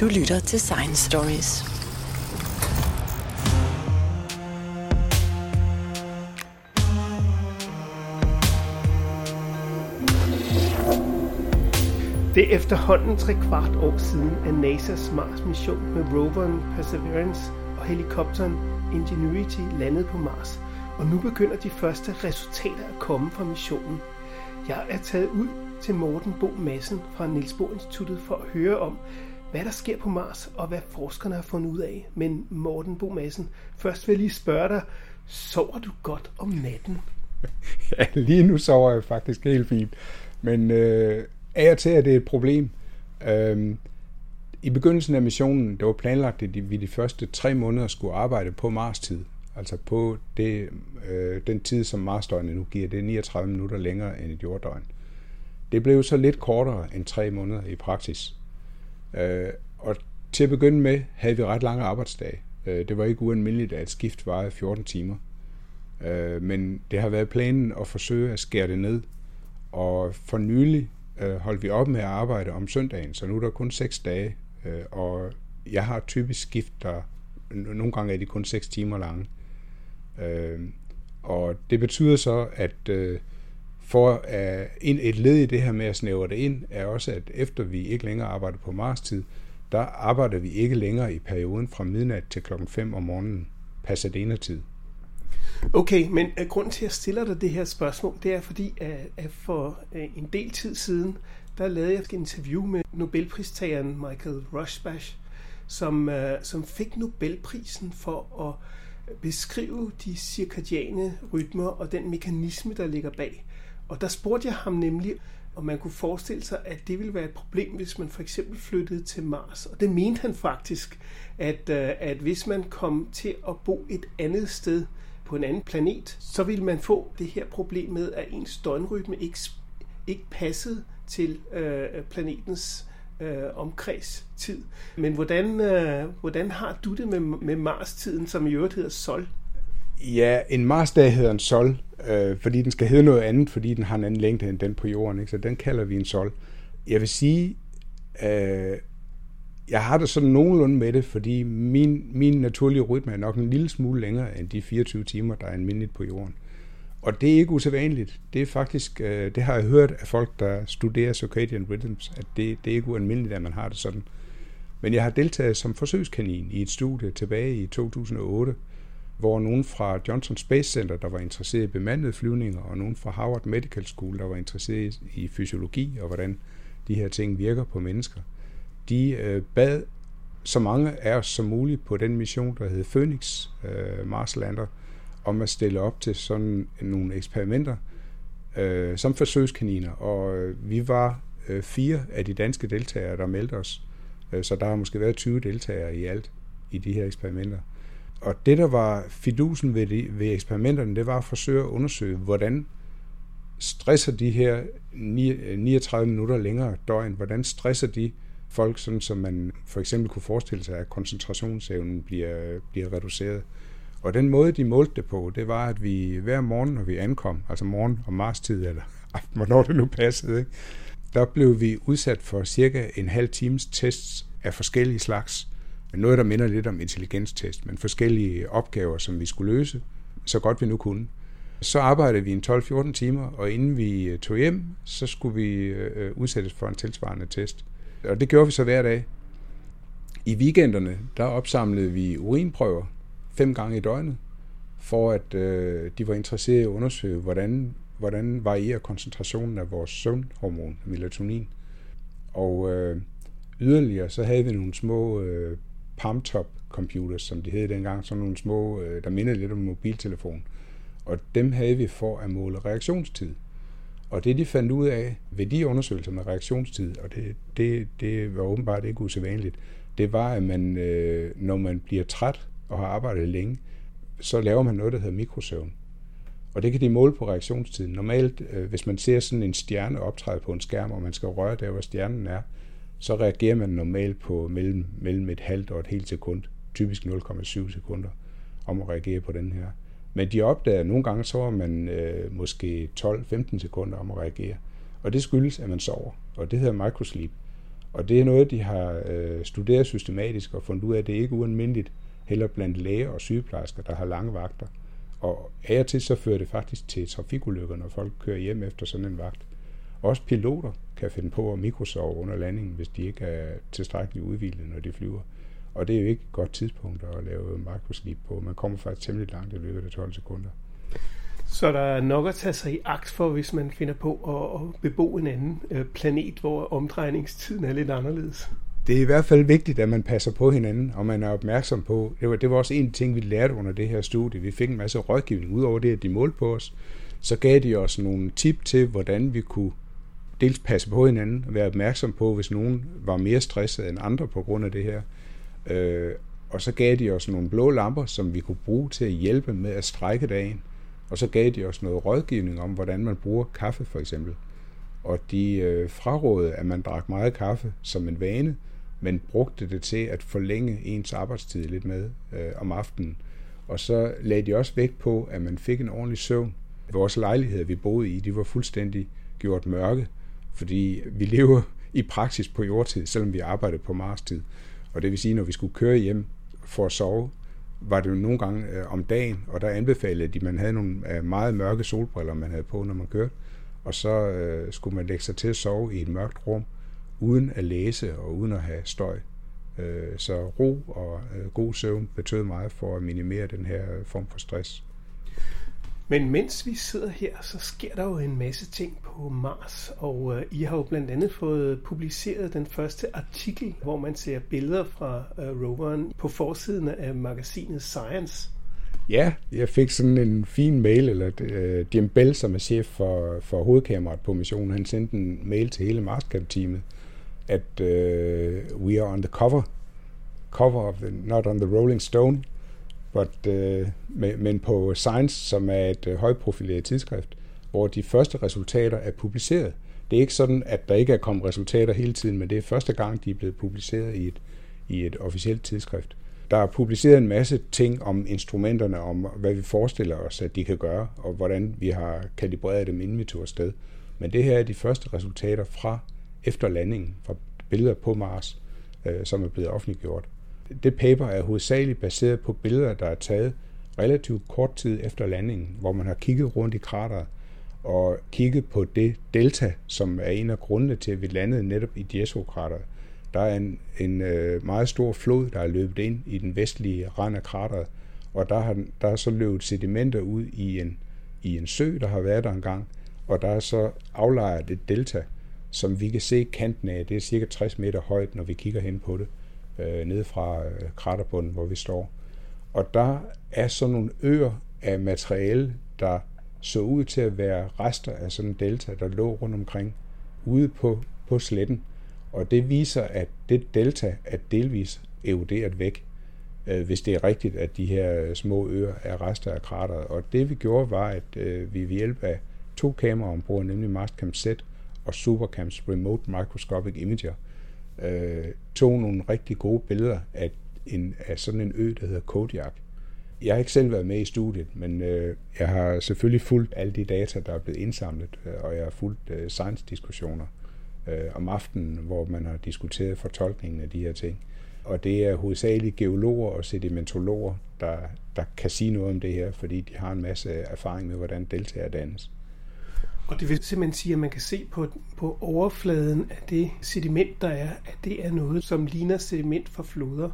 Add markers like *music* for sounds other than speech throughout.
Du lytter til Science Stories. Det er efterhånden tre kvart år siden, at NASA's Mars-mission med roveren Perseverance og helikopteren Ingenuity landede på Mars, og nu begynder de første resultater at komme fra missionen. Jeg er taget ud til Morten Bo Madsen fra Niels Bohr Instituttet for at høre om, hvad der sker på Mars, og hvad forskerne har fundet ud af. Men Morten Bo Madsen, først vil jeg lige spørge dig, sover du godt om natten? *laughs* Ja, lige nu sover jeg faktisk helt fint. Men øh, af og til er det et problem. Øh, I begyndelsen af missionen, det var planlagt, at vi de første tre måneder skulle arbejde på Mars-tid. Altså på det, øh, den tid, som Mars-døgnet nu giver, det er 39 minutter længere end et jorddøgn. Det blev så lidt kortere end tre måneder i praksis. Øh, og til at begynde med havde vi ret lange arbejdsdage. Øh, det var ikke ualmindeligt, at et skift varede 14 timer. Øh, men det har været planen at forsøge at skære det ned. Og for nylig øh, holdt vi op med at arbejde om søndagen, så nu er der kun 6 dage. Øh, og jeg har typisk skift, der nogle gange er de kun 6 timer lange. Øh, og det betyder så, at øh, for øh, at et led i det her med at snævre det ind, er også, at efter vi ikke længere arbejder på Mars-tid, der arbejder vi ikke længere i perioden fra midnat til klokken 5 om morgenen, Pasadena-tid. Okay, men uh, grunden til, at jeg stiller dig det her spørgsmål, det er fordi, at, at for uh, en del tid siden, der lavede jeg et interview med Nobelpristageren Michael Rushbash, som, uh, som fik Nobelprisen for at beskrive de cirkadiane rytmer og den mekanisme, der ligger bag. Og der spurgte jeg ham nemlig, om man kunne forestille sig, at det ville være et problem, hvis man for eksempel flyttede til Mars. Og det mente han faktisk, at, øh, at hvis man kom til at bo et andet sted på en anden planet, så ville man få det her problem med, at ens døgnrytme ikke, ikke passede til øh, planetens øh, omkredstid. Men hvordan, øh, hvordan har du det med, med Mars-tiden, som i øvrigt hedder Sol? Ja, en Mars-dag hedder en Sol, øh, fordi den skal hedde noget andet, fordi den har en anden længde end den på jorden. Ikke? Så den kalder vi en Sol. Jeg vil sige, øh, jeg har det sådan nogenlunde med det, fordi min, min naturlige rytme er nok en lille smule længere end de 24 timer, der er almindeligt på jorden. Og det er ikke usædvanligt. Det er faktisk, øh, det har jeg hørt af folk, der studerer circadian rhythms, at det, det er ikke ualmindeligt, at man har det sådan. Men jeg har deltaget som forsøgskanin i et studie tilbage i 2008, hvor nogen fra Johnson Space Center, der var interesseret i bemandede flyvninger, og nogen fra Harvard Medical School, der var interesseret i fysiologi og hvordan de her ting virker på mennesker, de øh, bad så mange af os som muligt på den mission, der hed Phoenix øh, Marslander, om at stille op til sådan nogle eksperimenter øh, som forsøgskaniner. Og øh, vi var øh, fire af de danske deltagere, der meldte os. Øh, så der har måske været 20 deltagere i alt i de her eksperimenter. Og det, der var fidusen ved, de, ved eksperimenterne, det var at forsøge at undersøge, hvordan stresser de her 39 øh, minutter længere døgn, hvordan stresser de folk, sådan som man for eksempel kunne forestille sig, at koncentrationsevnen bliver, bliver reduceret. Og den måde, de målte det på, det var, at vi hver morgen, når vi ankom, altså morgen og marstid, eller aften, *laughs* hvornår det nu passede, ikke? der blev vi udsat for cirka en halv times tests af forskellige slags. Noget, der minder lidt om intelligenstest, men forskellige opgaver, som vi skulle løse, så godt vi nu kunne. Så arbejdede vi en 12-14 timer, og inden vi øh, tog hjem, så skulle vi øh, udsættes for en tilsvarende test. Og det gjorde vi så hver dag. I weekenderne, der opsamlede vi urinprøver fem gange i døgnet, for at øh, de var interesserede i at undersøge, hvordan, hvordan varierer koncentrationen af vores søvnhormon, melatonin. Og øh, yderligere, så havde vi nogle små øh, palmtop computers, som de hed dengang, sådan nogle små, øh, der mindede lidt om mobiltelefon. Og dem havde vi for at måle reaktionstid. Og det, de fandt ud af ved de undersøgelser med reaktionstid, og det, det, det var åbenbart ikke usædvanligt, det var, at man, øh, når man bliver træt og har arbejdet længe, så laver man noget, der hedder mikrosøvn. Og det kan de måle på reaktionstiden. Normalt, øh, hvis man ser sådan en stjerne optræde på en skærm, og man skal røre der, hvor stjernen er, så reagerer man normalt på mellem, mellem et halvt og et helt sekund, typisk 0,7 sekunder, om at reagere på den her. Men de opdager, at nogle gange sover man øh, måske 12-15 sekunder om at reagere. Og det skyldes, at man sover. Og det hedder microsleep. Og det er noget, de har øh, studeret systematisk og fundet ud af, at det er ikke ualmindeligt, heller blandt læger og sygeplejersker, der har lange vagter. Og af og til så fører det faktisk til trafikulykker, når folk kører hjem efter sådan en vagt. Også piloter kan finde på at mikrosove under landingen, hvis de ikke er tilstrækkeligt udvildet, når de flyver. Og det er jo ikke et godt tidspunkt at lave makroslip på. Man kommer faktisk temmelig langt i løbet af 12 sekunder. Så der er nok at tage sig i akt for, hvis man finder på at bebo en anden øh, planet, hvor omdrejningstiden er lidt anderledes. Det er i hvert fald vigtigt, at man passer på hinanden, og man er opmærksom på. Det var, det var også en ting, vi lærte under det her studie. Vi fik en masse rådgivning. Udover det, at de målte på os, så gav de os nogle tip til, hvordan vi kunne dels passe på hinanden være opmærksom på, hvis nogen var mere stresset end andre på grund af det her. Øh, og så gav de os nogle blå lamper, som vi kunne bruge til at hjælpe med at strække dagen. Og så gav de os noget rådgivning om, hvordan man bruger kaffe for eksempel. Og de øh, frarådede, at man drak meget kaffe som en vane, men brugte det til at forlænge ens arbejdstid lidt med øh, om aftenen. Og så lagde de også vægt på, at man fik en ordentlig søvn. Vores lejligheder, vi boede i, de var fuldstændig gjort mørke, fordi vi lever i praksis på jordtid, selvom vi arbejdede på Mars-tid. Og det vil sige, når vi skulle køre hjem for at sove, var det jo nogle gange øh, om dagen, og der anbefalede de, at man havde nogle øh, meget mørke solbriller, man havde på, når man kørte. Og så øh, skulle man lægge sig til at sove i et mørkt rum, uden at læse og uden at have støj. Øh, så ro og øh, god søvn betød meget for at minimere den her øh, form for stress. Men mens vi sidder her, så sker der jo en masse ting på Mars, og øh, I har jo blandt andet fået publiceret den første artikel, hvor man ser billeder fra øh, roveren på forsiden af magasinet Science. Ja, jeg fik sådan en fin mail, eller øh, Jim Bell, som er chef for, for hovedkameraet på missionen, han sendte en mail til hele Marscap-teamet, at øh, we are on the cover, cover of the, not on the Rolling Stone, but, øh, men på Science, som er et uh, højprofileret tidsskrift, hvor de første resultater er publiceret. Det er ikke sådan, at der ikke er kommet resultater hele tiden, men det er første gang, de er blevet publiceret i et, i et officielt tidsskrift. Der er publiceret en masse ting om instrumenterne, om hvad vi forestiller os, at de kan gøre, og hvordan vi har kalibreret dem, inden vi tog afsted. Men det her er de første resultater fra efter landingen, fra billeder på Mars, øh, som er blevet offentliggjort. Det paper er hovedsageligt baseret på billeder, der er taget relativt kort tid efter landingen, hvor man har kigget rundt i krateret og kigget på det delta, som er en af grundene til, at vi landede netop i Dieso-krateret. Der er en, en øh, meget stor flod, der er løbet ind i den vestlige rand af krateret, og der, har, der er så løbet sedimenter ud i en, i en sø, der har været der engang, og der er så aflejret et delta, som vi kan se kanten af. Det er cirka 60 meter højt, når vi kigger hen på det, øh, nede fra øh, kraterbunden, hvor vi står. Og der er sådan nogle øer af materiale, der så ud til at være rester af sådan en delta, der lå rundt omkring ude på, på sletten. Og det viser, at det delta er delvis eroderet væk, øh, hvis det er rigtigt, at de her øh, små øer er rester af krateret. Og det vi gjorde, var, at øh, vi ved hjælp af to kameraer ombord, nemlig Mastcam Z og Supercams Remote Microscopic Imager, øh, tog nogle rigtig gode billeder af, en, af sådan en ø, der hedder Kodiak. Jeg har ikke selv været med i studiet, men øh, jeg har selvfølgelig fulgt alle de data, der er blevet indsamlet, øh, og jeg har fulgt øh, science-diskussioner øh, om aftenen, hvor man har diskuteret fortolkningen af de her ting. Og det er hovedsageligt geologer og sedimentologer, der, der kan sige noget om det her, fordi de har en masse erfaring med, hvordan deltager dannes. Og det vil simpelthen sige, at man kan se på, på overfladen af det sediment, der er, at det er noget, som ligner sediment fra floder.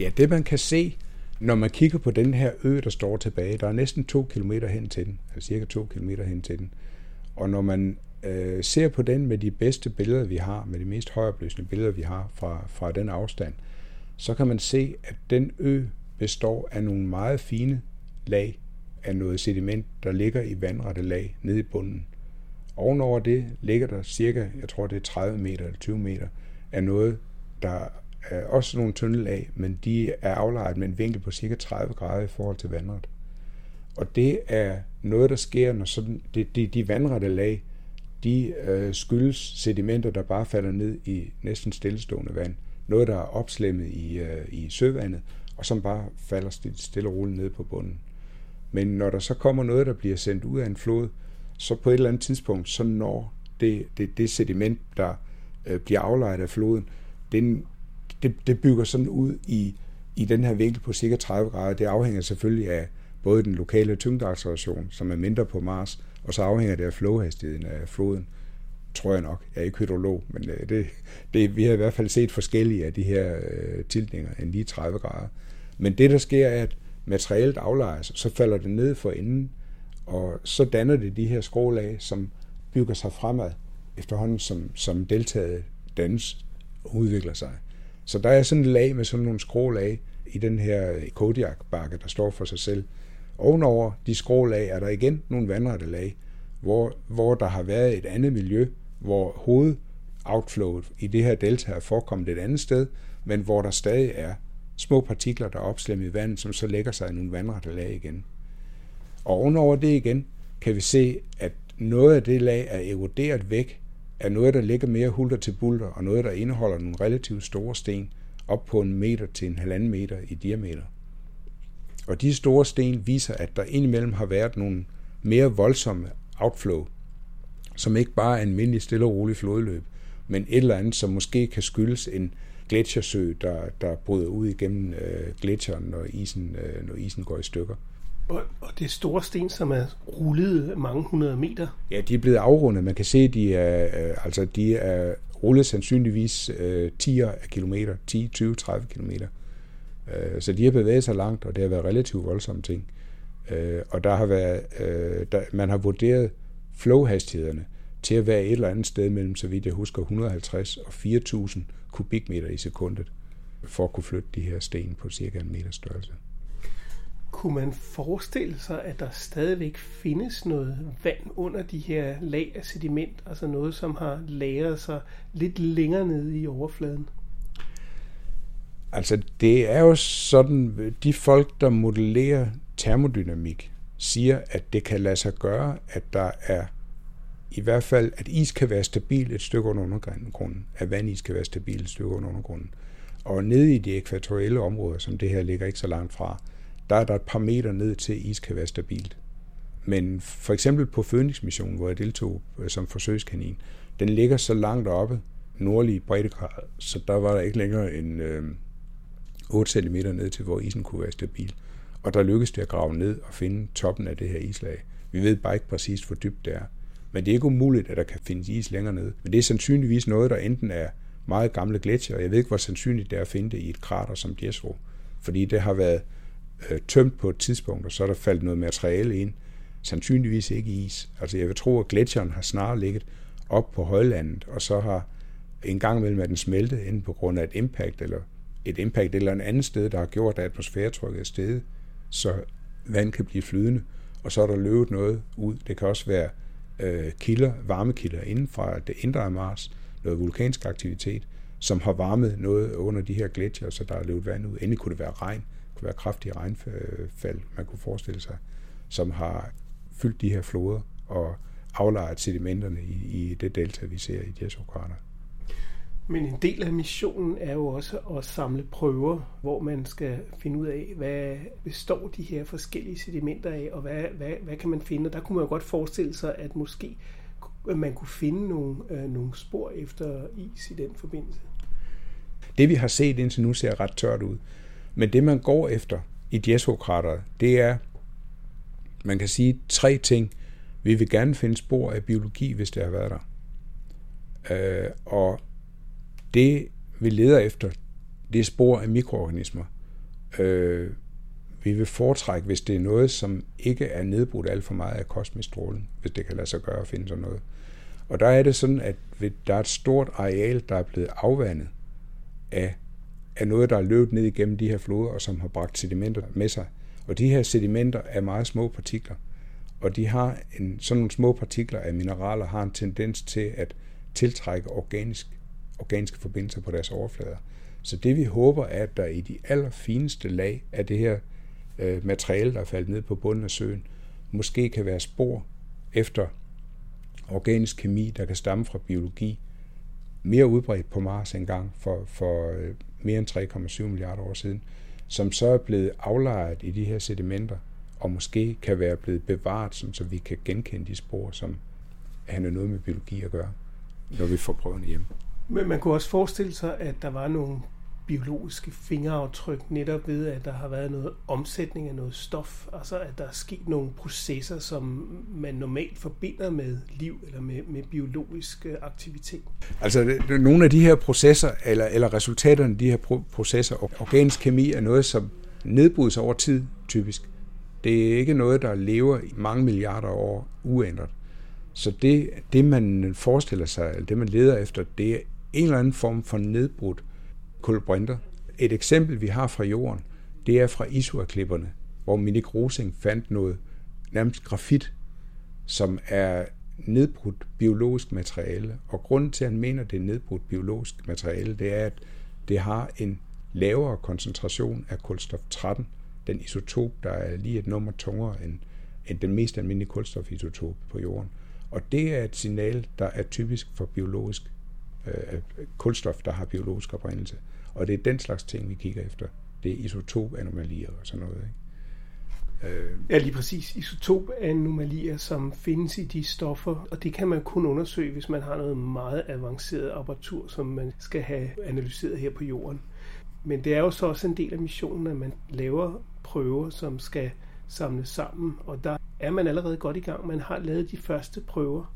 Ja, det man kan se, når man kigger på den her ø, der står tilbage, der er næsten to kilometer hen til den, altså cirka to kilometer hen til den. Og når man øh, ser på den med de bedste billeder, vi har, med de mest højopløsende billeder, vi har fra, fra den afstand, så kan man se, at den ø består af nogle meget fine lag af noget sediment, der ligger i vandrette lag nede i bunden. Ovenover det ligger der cirka, jeg tror det er 30 meter eller 20 meter, af noget, der er også nogle tunnelag, men de er aflejret med en vinkel på cirka 30 grader i forhold til vandret. Og det er noget, der sker, når sådan, de, de, de vandrette lag, de øh, skyldes sedimenter, der bare falder ned i næsten stillestående vand. Noget, der er opslemmet i, øh, i søvandet, og som bare falder stille og roligt ned på bunden. Men når der så kommer noget, der bliver sendt ud af en flod, så på et eller andet tidspunkt, så når det, det, det sediment, der øh, bliver aflejret af floden, den, det, det bygger sådan ud i, i den her vinkel på cirka 30 grader. Det afhænger selvfølgelig af både den lokale tyngdeacceleration, som er mindre på Mars, og så afhænger det af flowhastigheden af floden, tror jeg nok. Jeg er ikke hydrolog, men øh, det, det, vi har i hvert fald set forskellige af de her øh, tiltninger end lige 30 grader. Men det, der sker, er, at materialet aflejes, så falder det ned for enden, og så danner det de her skrålag, som bygger sig fremad efterhånden, som, som deltaget dannes og udvikler sig. Så der er sådan et lag med sådan nogle skrålag i den her Kodiak-bakke, der står for sig selv. Ovenover de skrålag er der igen nogle vandrette lag, hvor, hvor der har været et andet miljø, hvor hovedoutflowet i det her delta er forekommet et andet sted, men hvor der stadig er små partikler, der er opslemmet i vandet, som så lægger sig i nogle vandrette lag igen. Og ovenover det igen, kan vi se, at noget af det lag er eroderet væk af noget, der ligger mere hulter til bulter, og noget, der indeholder nogle relativt store sten, op på en meter til en halvanden meter i diameter. Og de store sten viser, at der indimellem har været nogle mere voldsomme outflow, som ikke bare er en almindelig stille og rolig flodløb, men et eller andet, som måske kan skyldes en gletsjersø, der, der bryder ud igennem øh, gletsjeren, når isen, øh, når isen går i stykker. Og, og det er store sten, som er rullet mange hundrede meter? Ja, de er blevet afrundet. Man kan se, at de er, øh, altså, de er rullet sandsynligvis øh, 10 af kilometer, 10, 20, 30 kilometer. Øh, så de har bevæget sig langt, og det har været relativt voldsomme ting. Øh, og der har været, øh, der, man har vurderet flowhastighederne til at være et eller andet sted mellem, så vidt jeg husker, 150 og 4.000 kubikmeter i sekundet, for at kunne flytte de her sten på cirka en meter størrelse. Kunne man forestille sig, at der stadigvæk findes noget vand under de her lag af sediment, altså noget, som har lagret sig lidt længere nede i overfladen? Altså, det er jo sådan, de folk, der modellerer termodynamik, siger, at det kan lade sig gøre, at der er i hvert fald, at is kan være stabil et stykke under undergrunden, at vandis kan være stabil et stykke under undergrunden. Og nede i de ekvatorielle områder, som det her ligger ikke så langt fra, der er der et par meter ned til, at is kan være stabilt. Men for eksempel på Phoenix-missionen, hvor jeg deltog øh, som forsøgskanin, den ligger så langt oppe, nordlige breddegrad, så der var der ikke længere end øh, 8 cm ned til, hvor isen kunne være stabil. Og der lykkedes det at grave ned og finde toppen af det her islag. Vi ved bare ikke præcis, hvor dybt det er. Men det er ikke umuligt, at der kan findes is længere ned. Men det er sandsynligvis noget, der enten er meget gamle gletsjer, og jeg ved ikke, hvor sandsynligt det er at finde det i et krater som Jesro. Fordi det har været øh, tømt på et tidspunkt, og så er der faldet noget materiale ind. Sandsynligvis ikke is. Altså jeg vil tro, at gletsjeren har snarere ligget op på højlandet, og så har en gang imellem at den smeltet, enten på grund af et impact, eller et impact eller en andet sted, der har gjort, at atmosfæretrykket er steget, så vand kan blive flydende, og så er der løbet noget ud. Det kan også være øh, kilder, varmekilder inden fra det indre af Mars, noget vulkansk aktivitet, som har varmet noget under de her gletsjer, så der er løbet vand ud. Endelig kunne det være regn, det kunne være kraftige regnfald, man kunne forestille sig, som har fyldt de her floder og aflejret sedimenterne i, i det delta, vi ser i Jesu-krater. Men en del af missionen er jo også at samle prøver, hvor man skal finde ud af, hvad består de her forskellige sedimenter af, og hvad, hvad, hvad kan man finde. Og der kunne man jo godt forestille sig, at måske man kunne finde nogle, øh, nogle spor efter is i den forbindelse. Det vi har set indtil nu ser ret tørt ud. Men det man går efter i Jesokrateret, det er, man kan sige tre ting. Vi vil gerne finde spor af biologi, hvis det har været der. Øh, og det, vi leder efter, det er spor af mikroorganismer. Øh, vi vil foretrække, hvis det er noget, som ikke er nedbrudt alt for meget af kosmisk stråling, hvis det kan lade sig gøre at finde sådan noget. Og der er det sådan, at der er et stort areal, der er blevet afvandet af, af noget, der er løbet ned igennem de her floder, og som har bragt sedimenter med sig. Og de her sedimenter er meget små partikler. Og de har en, sådan nogle små partikler af mineraler har en tendens til at tiltrække organisk organiske forbindelser på deres overflader. Så det vi håber er, at der i de allerfineste lag af det her øh, materiale, der er faldet ned på bunden af søen, måske kan være spor efter organisk kemi, der kan stamme fra biologi, mere udbredt på Mars engang for, for øh, mere end 3,7 milliarder år siden, som så er blevet aflejret i de her sedimenter, og måske kan være blevet bevaret, så vi kan genkende de spor, som har noget med biologi at gøre, når vi får prøverne hjem. Men man kunne også forestille sig, at der var nogle biologiske fingeraftryk netop ved, at der har været noget omsætning af noget stof, altså at der er sket nogle processer, som man normalt forbinder med liv eller med, med biologisk øh, aktivitet. Altså nogle af de her processer, eller, eller resultaterne af de her processer, organisk kemi er noget, som nedbrydes over tid typisk. Det er ikke noget, der lever i mange milliarder år uændret. Så det, det man forestiller sig, eller det man leder efter, det er en eller anden form for nedbrudt kulbrinter. Et eksempel, vi har fra jorden, det er fra Isua-klipperne, hvor Minik Rosing fandt noget nærmest grafit, som er nedbrudt biologisk materiale. Og grunden til, at han mener, at det er nedbrudt biologisk materiale, det er, at det har en lavere koncentration af kulstof 13, den isotop, der er lige et nummer tungere end, end den mest almindelige kulstofisotop på jorden. Og det er et signal, der er typisk for biologisk øh, øh kulstof, der har biologisk oprindelse. Og det er den slags ting, vi kigger efter. Det er isotopanomalier og sådan noget. Ikke? Øh. Ja, lige præcis. Isotopanomalier, som findes i de stoffer, og det kan man kun undersøge, hvis man har noget meget avanceret apparatur, som man skal have analyseret her på jorden. Men det er jo så også en del af missionen, at man laver prøver, som skal samles sammen, og der er man allerede godt i gang. Man har lavet de første prøver.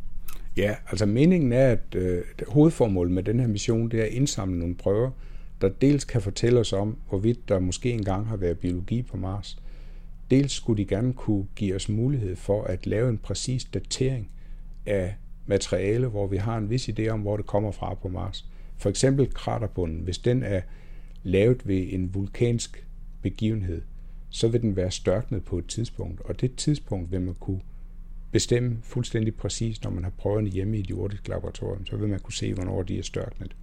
Ja, altså meningen er, at øh, hovedformålet med den her mission, det er at indsamle nogle prøver, der dels kan fortælle os om, hvorvidt der måske engang har været biologi på Mars. Dels skulle de gerne kunne give os mulighed for at lave en præcis datering af materiale, hvor vi har en vis idé om, hvor det kommer fra på Mars. For eksempel kraterbunden, hvis den er lavet ved en vulkansk begivenhed, så vil den være størknet på et tidspunkt, og det tidspunkt vil man kunne bestemme fuldstændig præcis, når man har prøvet hjemme i et jordisk laboratorium, så vil man kunne se, hvornår de er størknet.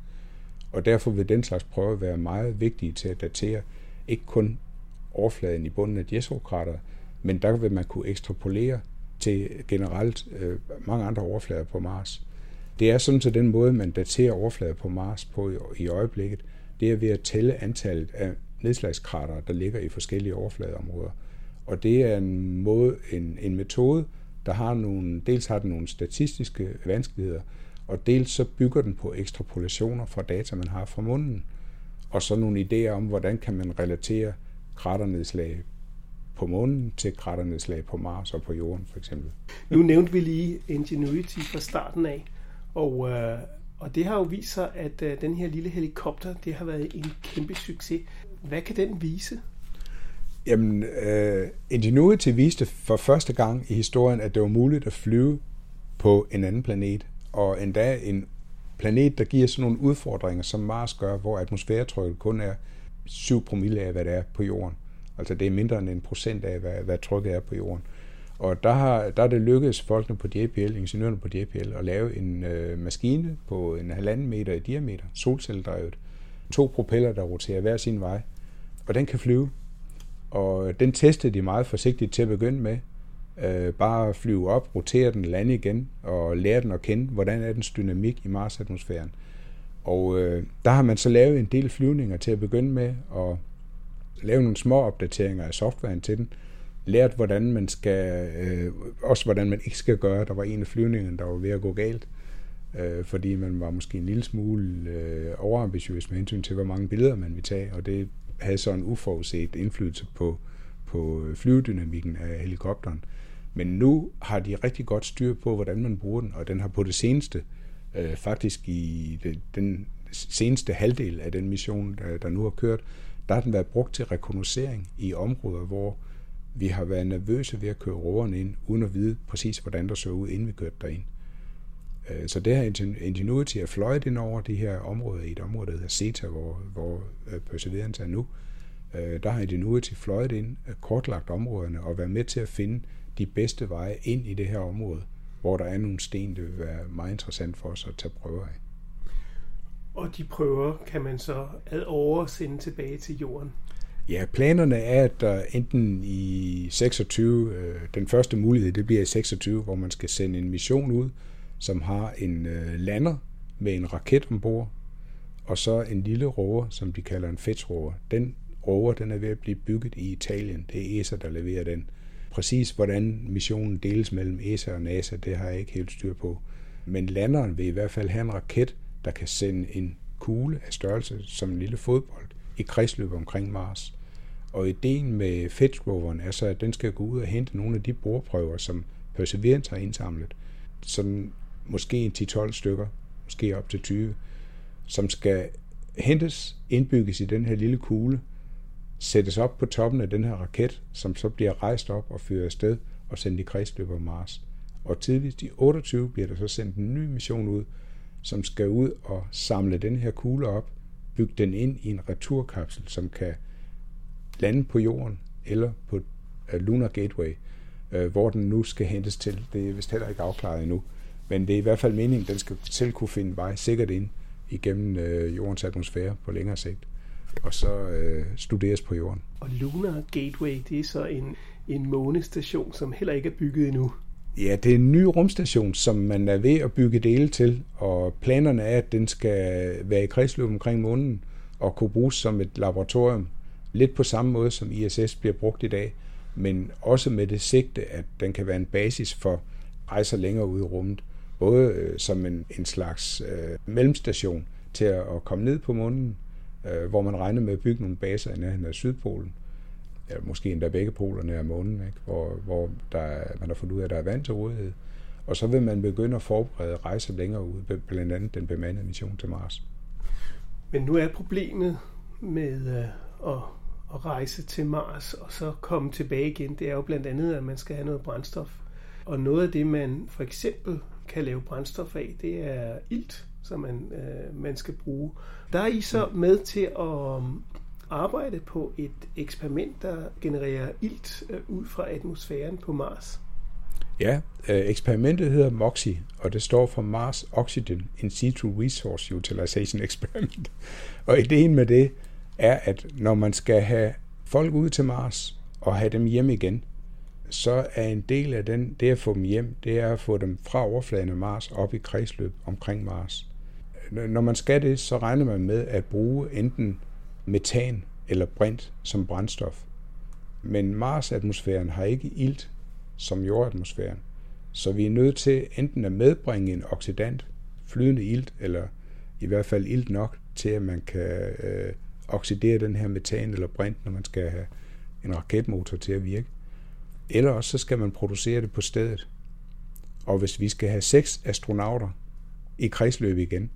Og derfor vil den slags prøver være meget vigtige til at datere ikke kun overfladen i bunden af Jezero-krateret, men der vil man kunne ekstrapolere til generelt øh, mange andre overflader på Mars. Det er sådan til den måde, man daterer overflader på Mars på i, i øjeblikket, det er ved at tælle antallet af nedslagskrater, der ligger i forskellige overfladeområder. Og det er en måde, en, en metode, der har nogle, dels har den nogle statistiske vanskeligheder, og dels så bygger den på ekstrapolationer fra data, man har fra munden, og så nogle idéer om, hvordan kan man relatere kraternedslag på månen til kraternedslag på Mars og på Jorden for eksempel. Nu nævnte vi lige Ingenuity fra starten af, og, øh, og det har jo vist sig, at øh, den her lille helikopter, det har været en kæmpe succes. Hvad kan den vise? Jamen, uh, Ingenuity viste for første gang i historien, at det var muligt at flyve på en anden planet og endda en planet, der giver sådan nogle udfordringer, som Mars gør, hvor atmosfæretrykket kun er 7 promille af, hvad det er på jorden. Altså det er mindre end en procent af, hvad, hvad trykket er på jorden. Og der, har, der er det lykkedes folkene på JPL, ingeniørerne på JPL, at lave en øh, maskine på en halvanden meter i diameter, solcelledrevet. To propeller, der roterer hver sin vej. Og den kan flyve. Og den testede de meget forsigtigt til at begynde med, Øh, bare flyve op, rotere den, lande igen og lære den at kende, hvordan er dens dynamik i Mars-atmosfæren. Og øh, der har man så lavet en del flyvninger til at begynde med, og lave nogle små opdateringer af softwaren til den, lært, hvordan man skal, øh, også hvordan man ikke skal gøre. Der var en af flyvningerne, der var ved at gå galt, øh, fordi man var måske en lille smule øh, overambitiøs med hensyn til, hvor mange billeder man ville tage, og det havde så en uforudset indflydelse på, på øh, flyvedynamikken af helikopteren. Men nu har de rigtig godt styr på, hvordan man bruger den, og den har på det seneste, øh, faktisk i det, den seneste halvdel af den mission, der, der nu har kørt, der har den været brugt til rekognoscering i områder, hvor vi har været nervøse ved at køre roverne ind, uden at vide præcis, hvordan der så ud, inden vi kørte derind. Øh, så det her Ingenuity er fløjet ind over de her områder, i et område, der hedder CETA, hvor, hvor øh, Perseverance er nu. Øh, der har Ingenuity fløjet ind, kortlagt områderne og været med til at finde de bedste veje ind i det her område, hvor der er nogle sten, det vil være meget interessant for os at tage prøver af. Og de prøver kan man så ad over sende tilbage til jorden? Ja, planerne er, at der enten i 26, øh, den første mulighed, det bliver i 26, hvor man skal sende en mission ud, som har en øh, lander med en raket ombord, og så en lille rover, som de kalder en fetch-rover. Den rover, den er ved at blive bygget i Italien. Det er ESA, der leverer den. Præcis hvordan missionen deles mellem ESA og NASA, det har jeg ikke helt styr på. Men landeren vil i hvert fald have en raket, der kan sende en kugle af størrelse som en lille fodbold i kredsløb omkring Mars. Og ideen med Fetch roveren er så, at den skal gå ud og hente nogle af de borprøver, som Perseverance har indsamlet. Sådan måske en 10-12 stykker, måske op til 20, som skal hentes, indbygges i den her lille kugle, sættes op på toppen af den her raket, som så bliver rejst op og fyret afsted og sendt i kredsløb om Mars. Og tidligst i 28 bliver der så sendt en ny mission ud, som skal ud og samle den her kugle op, bygge den ind i en returkapsel, som kan lande på jorden eller på øh, Lunar Gateway, øh, hvor den nu skal hentes til. Det er vist heller ikke afklaret endnu. Men det er i hvert fald meningen, at den skal selv kunne finde vej sikkert ind igennem øh, jordens atmosfære på længere sigt, og så øh, studeres på jorden. Og Lunar Gateway, det er så en, en månestation, som heller ikke er bygget endnu. Ja, det er en ny rumstation, som man er ved at bygge dele til, og planerne er, at den skal være i kredsløb omkring månen og kunne bruges som et laboratorium. Lidt på samme måde, som ISS bliver brugt i dag, men også med det sigte, at den kan være en basis for rejser længere ud i rummet. Både øh, som en, en slags øh, mellemstation til at, at komme ned på månen, øh, hvor man regner med at bygge nogle baser i nærheden af Sydpolen, ja, måske endda begge polerne af månen, ikke? hvor, hvor der, man har fundet ud af, at der er vand til rådighed. Og så vil man begynde at forberede rejser længere ud, blandt andet den bemandede mission til Mars. Men nu er problemet med øh, at, at rejse til Mars og så komme tilbage igen, det er jo blandt andet, at man skal have noget brændstof. Og noget af det, man for eksempel kan lave brændstof af, det er ilt, som man, øh, man skal bruge. Der er I så med til at um, arbejde på et eksperiment, der genererer ilt uh, ud fra atmosfæren på Mars. Ja, øh, eksperimentet hedder MOXIE, og det står for Mars Oxygen In Situ Resource Utilization Experiment. *laughs* Og ideen med det er, at når man skal have folk ud til Mars og have dem hjem igen, så er en del af den, det at få dem hjem, det er at få dem fra overfladen af Mars op i kredsløb omkring Mars. Når man skal det, så regner man med at bruge enten metan eller brint som brændstof. Men Mars-atmosfæren har ikke ilt som jordatmosfæren, så vi er nødt til enten at medbringe en oxidant, flydende ilt, eller i hvert fald ilt nok til, at man kan øh, oxidere den her metan eller brint, når man skal have en raketmotor til at virke. Eller også så skal man producere det på stedet. Og hvis vi skal have seks astronauter i kredsløb igen,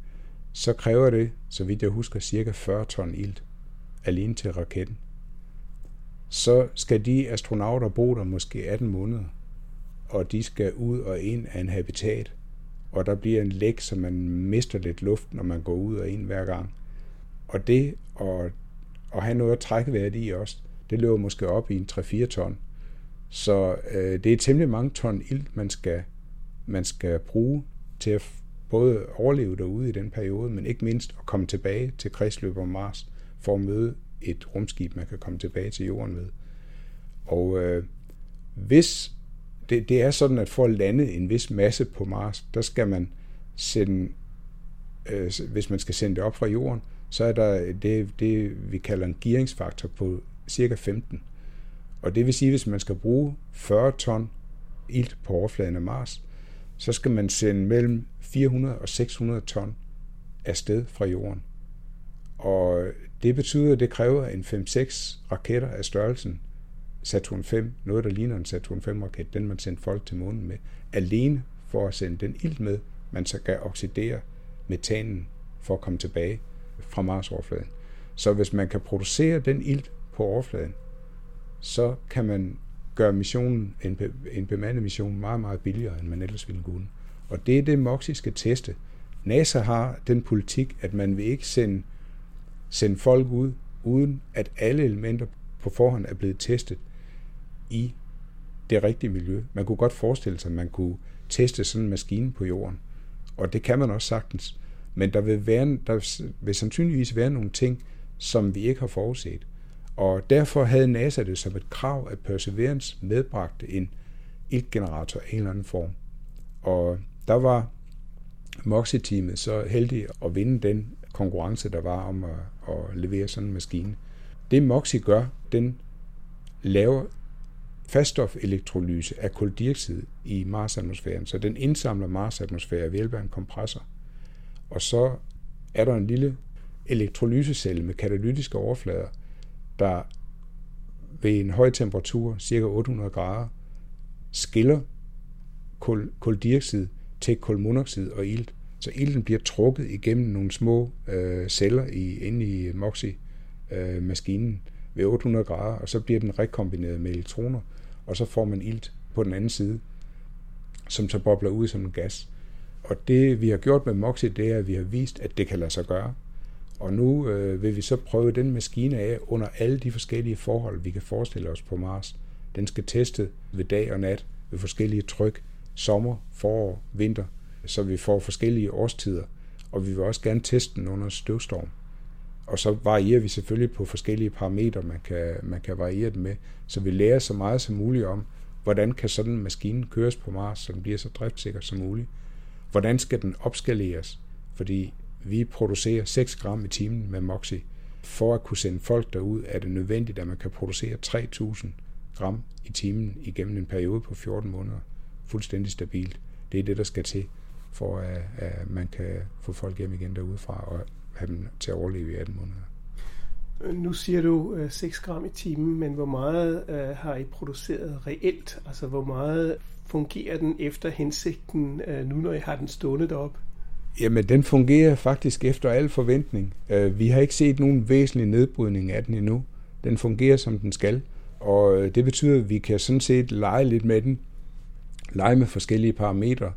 så kræver det, så vidt jeg husker, cirka 40 ton ilt alene til raketten. Så skal de astronauter bo der måske 18 måneder, og de skal ud og ind af en habitat, og der bliver en læk, så man mister lidt luft, når man går ud og ind hver gang. Og det at, at have noget at trække vejret i også, det løber måske op i en 3-4 ton. Så øh, det er temmelig mange ton ilt, man skal, man skal bruge til at både overleve derude i den periode, men ikke mindst at komme tilbage til kredsløb om Mars for at møde et rumskib, man kan komme tilbage til jorden med. Og øh, hvis det, det er sådan, at for at lande en vis masse på Mars, der skal man sende, øh, hvis man skal sende det op fra jorden, så er der det, det, vi kalder en gearingsfaktor på cirka 15. Og det vil sige, at hvis man skal bruge 40 ton ilt på overfladen af Mars, så skal man sende mellem 400 og 600 ton afsted fra jorden. Og det betyder, at det kræver en 5-6 raketter af størrelsen Saturn 5, noget der ligner en Saturn 5-raket, den man sendte folk til månen med, alene for at sende den ilt med, man så kan oxidere metanen for at komme tilbage fra Mars-overfladen. Så hvis man kan producere den ilt på overfladen, så kan man gøre missionen, en, en bemandet mission meget, meget billigere, end man ellers ville kunne. Og det er det, MOXIE skal teste. NASA har den politik, at man vil ikke sende, sende folk ud, uden at alle elementer på forhånd er blevet testet i det rigtige miljø. Man kunne godt forestille sig, at man kunne teste sådan en maskine på jorden. Og det kan man også sagtens. Men der vil, være, der vil sandsynligvis være nogle ting, som vi ikke har forudset. Og derfor havde NASA det som et krav, at Perseverance medbragte en iltgenerator i en eller anden form. Og der var Moxie-teamet så heldig at vinde den konkurrence, der var om at, at levere sådan en maskine. Det Moxie gør, den laver faststofelektrolyse af koldioxid i Mars-atmosfæren, så den indsamler Mars-atmosfære ved hjælp af en kompressor. Og så er der en lille elektrolysecelle med katalytiske overflader, der ved en høj temperatur, ca. 800 grader, skiller kul, kuldioxid til kulmonoxid og ilt. Så ilten bliver trukket igennem nogle små øh, celler i, inde i MOXI-maskinen øh, ved 800 grader, og så bliver den rekombineret med elektroner, og så får man ilt på den anden side, som så bobler ud som en gas. Og det vi har gjort med MOXI, det er, at vi har vist, at det kan lade sig gøre. Og nu øh, vil vi så prøve den maskine af under alle de forskellige forhold, vi kan forestille os på Mars. Den skal teste ved dag og nat, ved forskellige tryk, sommer, forår, vinter, så vi får forskellige årstider. Og vi vil også gerne teste den under støvstorm. Og så varierer vi selvfølgelig på forskellige parametre, man kan, man kan variere den med, så vi lærer så meget som muligt om, hvordan kan sådan en maskine køres på Mars, så den bliver så driftsikker som muligt. Hvordan skal den opskaleres? Fordi vi producerer 6 gram i timen med MOXI. For at kunne sende folk derud, er det nødvendigt, at man kan producere 3.000 gram i timen igennem en periode på 14 måneder. Fuldstændig stabilt. Det er det, der skal til, for at, at man kan få folk hjem igen derudefra og have dem til at overleve i 18 måneder. Nu siger du øh, 6 gram i timen, men hvor meget øh, har I produceret reelt? Altså hvor meget fungerer den efter hensigten, øh, nu når I har den stående deroppe? Jamen, den fungerer faktisk efter al forventning. Øh, vi har ikke set nogen væsentlig nedbrydning af den endnu. Den fungerer, som den skal. Og øh, det betyder, at vi kan sådan set lege lidt med den. Lege med forskellige parametre.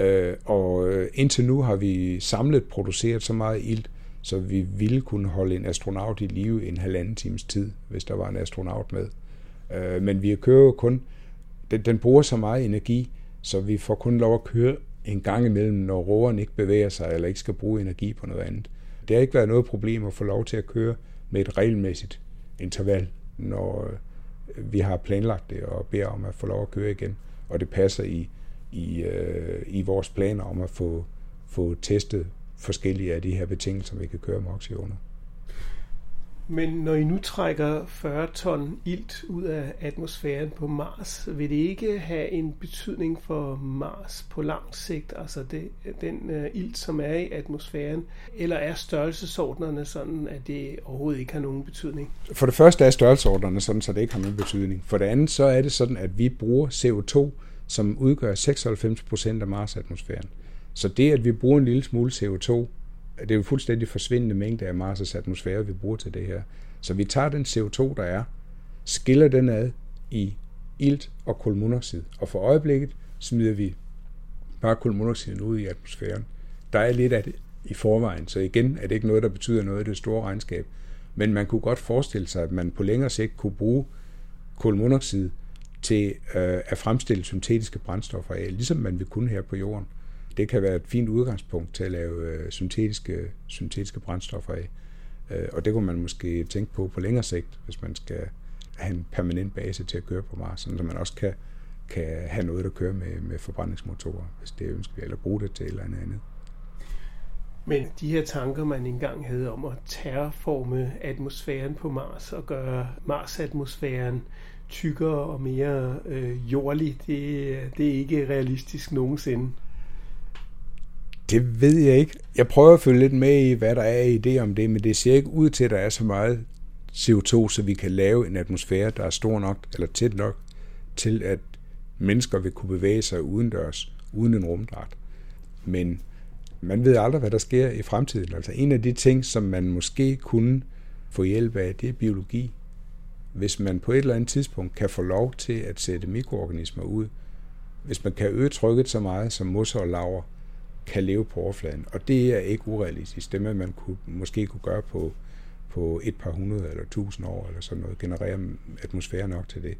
Øh, og indtil nu har vi samlet produceret så meget ilt, så vi ville kunne holde en astronaut i live en halvanden times tid, hvis der var en astronaut med. Men vi kører jo kun, den, den bruger så meget energi, så vi får kun lov at køre en gang imellem, når roveren ikke bevæger sig eller ikke skal bruge energi på noget andet. Det har ikke været noget problem at få lov til at køre med et regelmæssigt interval, når øh, vi har planlagt det og beder om at få lov at køre igen, og det passer i, i, øh, i vores planer om at få, få testet forskellige af de her betingelser, vi kan køre Moxie under. Men når I nu trækker 40 ton ilt ud af atmosfæren på Mars, vil det ikke have en betydning for Mars på lang sigt, altså det, den uh, ilt, som er i atmosfæren, eller er størrelsesordnerne sådan, at det overhovedet ikke har nogen betydning? For det første er størrelsesordnerne sådan, så det ikke har nogen betydning. For det andet så er det sådan, at vi bruger CO2, som udgør 96 procent af Mars-atmosfæren. Så det, at vi bruger en lille smule CO2, det er jo fuldstændig forsvindende mængde af Mars' atmosfære, vi bruger til det her. Så vi tager den CO2, der er, skiller den ad i ilt og kulmonoxid. Og for øjeblikket smider vi bare kulmonoxiden ud i atmosfæren. Der er lidt af det i forvejen, så igen er det ikke noget, der betyder noget i det store regnskab. Men man kunne godt forestille sig, at man på længere sigt kunne bruge kulmonoxid til øh, at fremstille syntetiske brændstoffer af, ligesom man vil kunne her på jorden det kan være et fint udgangspunkt til at lave øh, syntetiske, syntetiske brændstoffer af. Øh, og det kunne man måske tænke på på længere sigt, hvis man skal have en permanent base til at køre på Mars, så man også kan, kan have noget, der kører med, med forbrændingsmotorer, hvis det ønsker vi, eller bruge det til et eller andet. Men de her tanker, man engang havde om at terraforme atmosfæren på Mars og gøre Mars-atmosfæren tykkere og mere øh, jordlig, det, det er ikke realistisk nogensinde. Det ved jeg ikke. Jeg prøver at følge lidt med i, hvad der er i idé om det, men det ser ikke ud til, at der er så meget CO2, så vi kan lave en atmosfære, der er stor nok, eller tæt nok, til at mennesker vil kunne bevæge sig udendørs, uden en rumdragt. Men man ved aldrig, hvad der sker i fremtiden. Altså en af de ting, som man måske kunne få hjælp af, det er biologi. Hvis man på et eller andet tidspunkt kan få lov til at sætte mikroorganismer ud, hvis man kan øge trykket så meget, som mosser og laver kan leve på overfladen. Og det er ikke urealistisk. Det med, man kunne, måske kunne gøre på, på et par hundrede eller tusind år, eller sådan noget, generere atmosfære nok til det.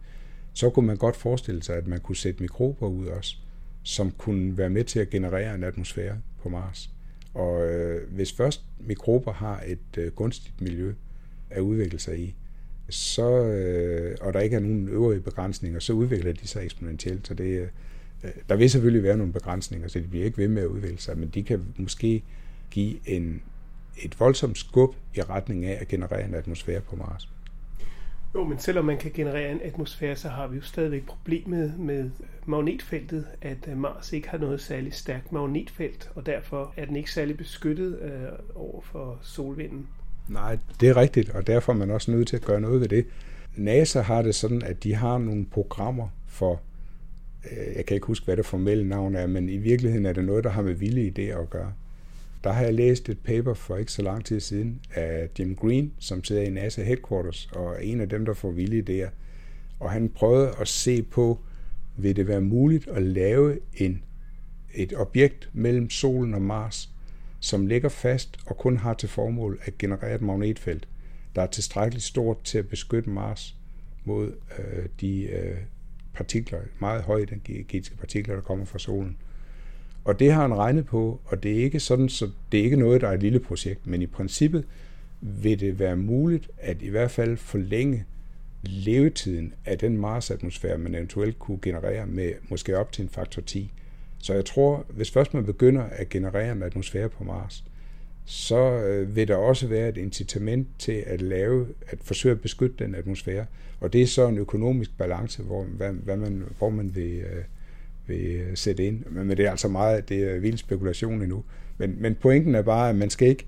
Så kunne man godt forestille sig, at man kunne sætte mikrober ud også, som kunne være med til at generere en atmosfære på Mars. Og øh, hvis først mikrober har et øh, gunstigt miljø at udvikle sig i, så, øh, og der ikke er nogen øvrige begrænsninger, så udvikler de sig eksponentielt. Så det, Øh, der vil selvfølgelig være nogle begrænsninger, så de bliver ikke ved med at udvikle sig, men de kan måske give en, et voldsomt skub i retning af at generere en atmosfære på Mars. Jo, men selvom man kan generere en atmosfære, så har vi jo stadigvæk problemet med magnetfeltet, at øh, Mars ikke har noget særligt stærkt magnetfelt, og derfor er den ikke særlig beskyttet øh, over for solvinden. Nej, det er rigtigt, og derfor er man også nødt til at gøre noget ved det. NASA har det sådan, at de har nogle programmer for, øh, Øh, jeg kan ikke huske, hvad det formelle navn er, men i virkeligheden er det noget, der har med vilde idéer at gøre. Der har jeg læst et paper for ikke så lang tid siden af Jim Green, som sidder i NASA Headquarters, og er en af dem, der får vilde idéer. Og han prøvede at se på, vil det være muligt at lave en, et objekt mellem solen og Mars, som ligger fast og kun har til formål at generere et magnetfelt, der er tilstrækkeligt stort til at beskytte Mars mod øh, de øh, partikler, meget høje energetiske partikler, der kommer fra solen. Og det har han regnet på, og det er ikke sådan, så det er ikke noget, der er et lille projekt, men i princippet vil det være muligt at i hvert fald forlænge levetiden af den Mars-atmosfære, man eventuelt kunne generere med måske op til en faktor 10. Så jeg tror, hvis først man begynder at generere en atmosfære på Mars, så øh, vil der også være et incitament til at lave, at forsøge at beskytte den atmosfære. Og det er så en økonomisk balance, hvor, hvad, hvad man, hvor man vil, øh, vil sætte ind. Men det er altså meget, det er vild spekulation endnu. Men, men pointen er bare, at man skal ikke,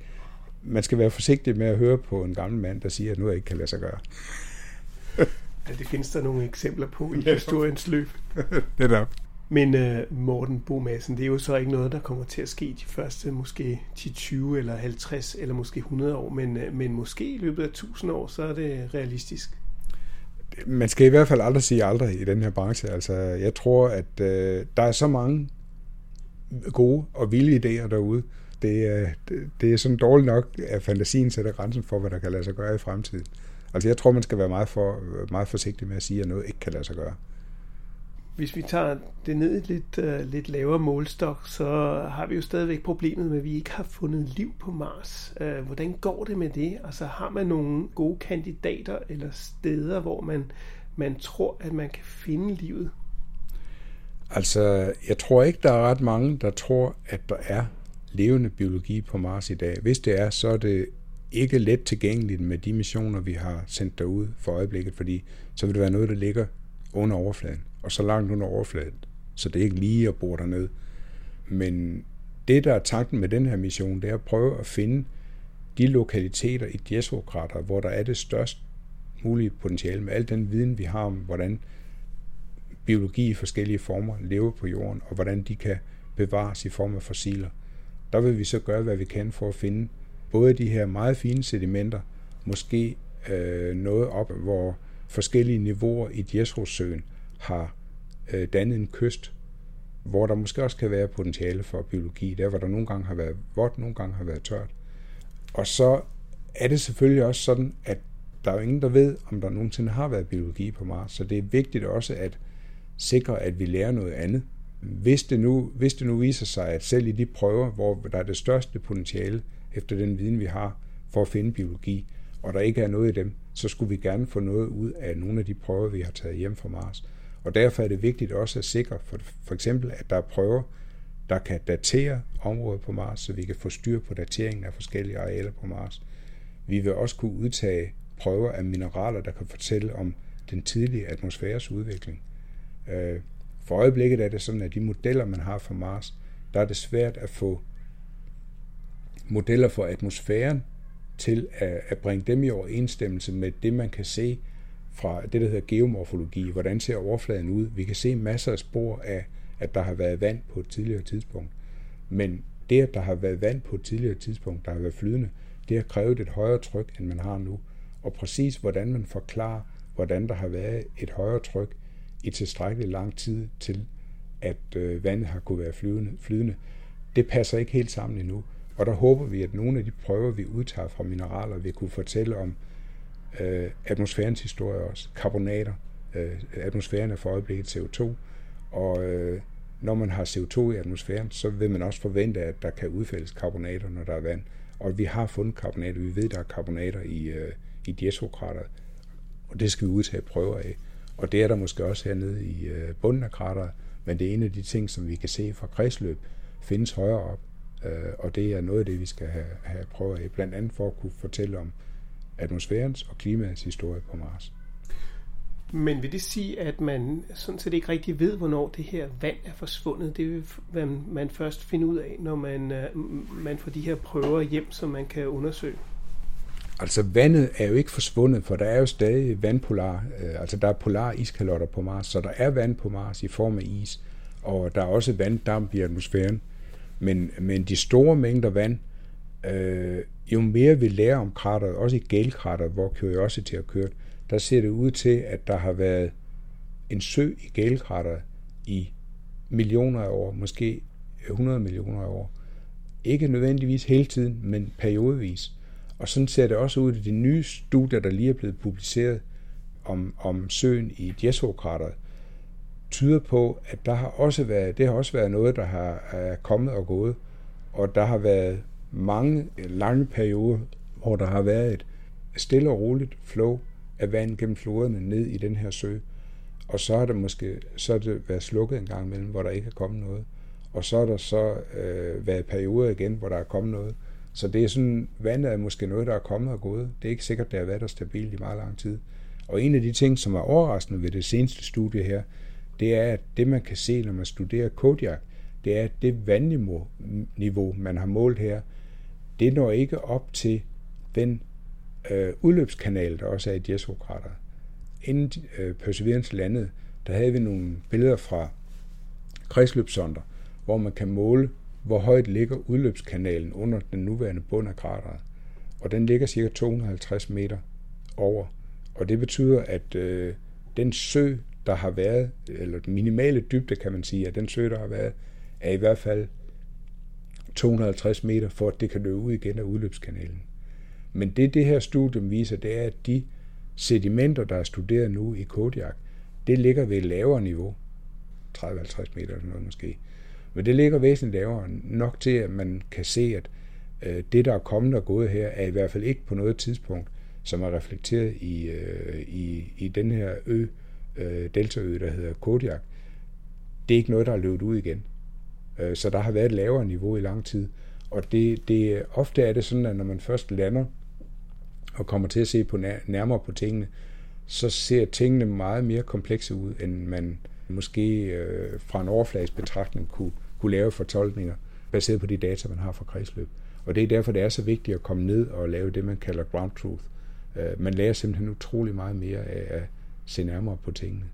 man skal være forsigtig med at høre på en gammel mand, der siger, at noget ikke kan lade sig gøre. ja, det findes der nogle eksempler på i historiens løb. *laughs* det er men øh, Morten Bomassen, det er jo så ikke noget, der kommer til at ske de første måske 10-20 eller 50 eller måske 100 år, men, øh, men måske i løbet af 1000 år, så er det realistisk man skal i hvert fald aldrig sige aldrig i den her branche. Altså, jeg tror, at øh, der er så mange gode og vilde idéer derude. Det, er, det, det er sådan dårligt nok, at fantasien sætter grænsen for, hvad der kan lade sig gøre i fremtiden. Altså, jeg tror, man skal være meget, for, meget forsigtig med at sige, at noget ikke kan lade sig gøre. Hvis vi tager det ned i et lidt, uh, lidt lavere målstok, så har vi jo stadigvæk problemet med, at vi ikke har fundet liv på Mars. Uh, hvordan går det med det? Altså har man nogle gode kandidater eller steder, hvor man, man tror, at man kan finde livet? Altså, jeg tror ikke, der er ret mange, der tror, at der er levende biologi på Mars i dag. Hvis det er, så er det ikke let tilgængeligt med de missioner, vi har sendt derud for øjeblikket, fordi så vil det være noget, der ligger under overfladen og så langt under overfladen, så det er ikke lige at bore dernede. Men det, der er tanken med den her mission, det er at prøve at finde de lokaliteter i jezero hvor der er det størst mulige potentiale med al den viden, vi har om, hvordan biologi i forskellige former lever på jorden, og hvordan de kan bevares i form af fossiler. Der vil vi så gøre, hvad vi kan for at finde både de her meget fine sedimenter, måske øh, noget op, hvor forskellige niveauer i Djesrosøen har øh, dannet en kyst, hvor der måske også kan være potentiale for biologi, der hvor der nogle gange har været vådt, nogle gange har været tørt. Og så er det selvfølgelig også sådan, at der er jo ingen, der ved, om der nogensinde har været biologi på Mars, så det er vigtigt også at sikre, at vi lærer noget andet. Hvis det, nu, hvis det nu viser sig, at selv i de prøver, hvor der er det største potentiale efter den viden, vi har for at finde biologi, og der ikke er noget i dem, så skulle vi gerne få noget ud af nogle af de prøver, vi har taget hjem fra Mars. Og derfor er det vigtigt også at sikre for, for eksempel, at der er prøver, der kan datere området på Mars, så vi kan få styr på dateringen af forskellige arealer på Mars. Vi vil også kunne udtage prøver af mineraler, der kan fortælle om den tidlige atmosfæres udvikling. Øh, for øjeblikket er det sådan, at de modeller, man har for Mars, der er det svært at få modeller for atmosfæren til at bringe dem i overensstemmelse med det, man kan se fra det, der hedder geomorfologi. Hvordan ser overfladen ud? Vi kan se masser af spor af, at der har været vand på et tidligere tidspunkt. Men det, at der har været vand på et tidligere tidspunkt, der har været flydende, det har krævet et højere tryk, end man har nu. Og præcis hvordan man forklarer, hvordan der har været et højere tryk i tilstrækkelig lang tid til, at øh, vandet har kunne være flydende, flydende, det passer ikke helt sammen endnu. Og der håber vi, at nogle af de prøver, vi udtager fra mineraler, vil kunne fortælle om, øh, atmosfærens historie også. Karbonater. Øh, atmosfæren er for øjeblikket CO2, og øh, når man har CO2 i atmosfæren, så vil man også forvente, at der kan udfældes karbonater, når der er vand. Og vi har fundet karbonater. Vi ved, at der er karbonater i, øh, i diesokrateret, og det skal vi udtage prøver af. Og det er der måske også hernede i øh, bunden af krateret, men det er en af de ting, som vi kan se fra kredsløb, findes højere op. Øh, og det er noget af det, vi skal have, have prøver af, blandt andet for at kunne fortælle om atmosfærens og klimaets historie på Mars. Men vil det sige, at man sådan set ikke rigtig ved, hvornår det her vand er forsvundet? Det vil man først finde ud af, når man, øh, man får de her prøver hjem, som man kan undersøge. Altså vandet er jo ikke forsvundet, for der er jo stadig vandpolar, øh, altså der er polar iskalotter på Mars, så der er vand på Mars i form af is, og der er også vanddamp i atmosfæren. Men, men de store mængder vand, øh, jo mere vi lærer om krateret, også i Gale-krateret, hvor Curiosity har kørt, der ser det ud til, at der har været en sø i Gale-krateret i millioner af år, måske 100 millioner af år. Ikke nødvendigvis hele tiden, men periodevis. Og sådan ser det også ud i de nye studier, der lige er blevet publiceret om, om søen i Jesokrateret, tyder på, at der har også været, det har også været noget, der har er kommet og gået. Og der har været mange lange perioder, hvor der har været et stille og roligt flow af vand gennem floderne ned i den her sø. Og så har det måske så har det været slukket en gang imellem, hvor der ikke er kommet noget. Og så har der så øh, været perioder igen, hvor der er kommet noget. Så det er sådan, vandet er måske noget, der er kommet og gået. Det er ikke sikkert, det har været der stabilt i meget lang tid. Og en af de ting, som er overraskende ved det seneste studie her, det er, at det man kan se, når man studerer Kodiak, det er, at det vandniveau, man har målt her, det når ikke op til den øh, udløbskanal, der også er i Jezero-krateret. Inden øh, Perseverance landede, der havde vi nogle billeder fra kredsløbsonder, hvor man kan måle, hvor højt ligger udløbskanalen under den nuværende bund af krateret. Og den ligger cirka 250 meter over. Og det betyder, at øh, den sø, der har været, eller den minimale dybde, kan man sige, at den sø, der har været, er i hvert fald 250 meter, for at det kan løbe ud igen af udløbskanalen. Men det, det her studium viser, det er, at de sedimenter, der er studeret nu i Kodiak, det ligger ved et lavere niveau. 30-50 meter eller noget måske. Men det ligger væsentligt lavere, nok til, at man kan se, at øh, det, der er kommet og gået her, er i hvert fald ikke på noget tidspunkt, som er reflekteret i, øh, i, i den her ø, øh, deltaø, der hedder Kodiak. Det er ikke noget, der er løbet ud igen. Øh, så der har været et lavere niveau i lang tid. Og det, det, ofte er det sådan, at når man først lander og kommer til at se på nærmere på tingene, så ser tingene meget mere komplekse ud, end man måske øh, fra en overfladisk betragtning kunne, kunne lave fortolkninger baseret på de data, man har fra kredsløb. Og det er derfor, det er så vigtigt at komme ned og lave det, man kalder ground truth. Øh, man lærer simpelthen utrolig meget mere af af se nærmere på tingene.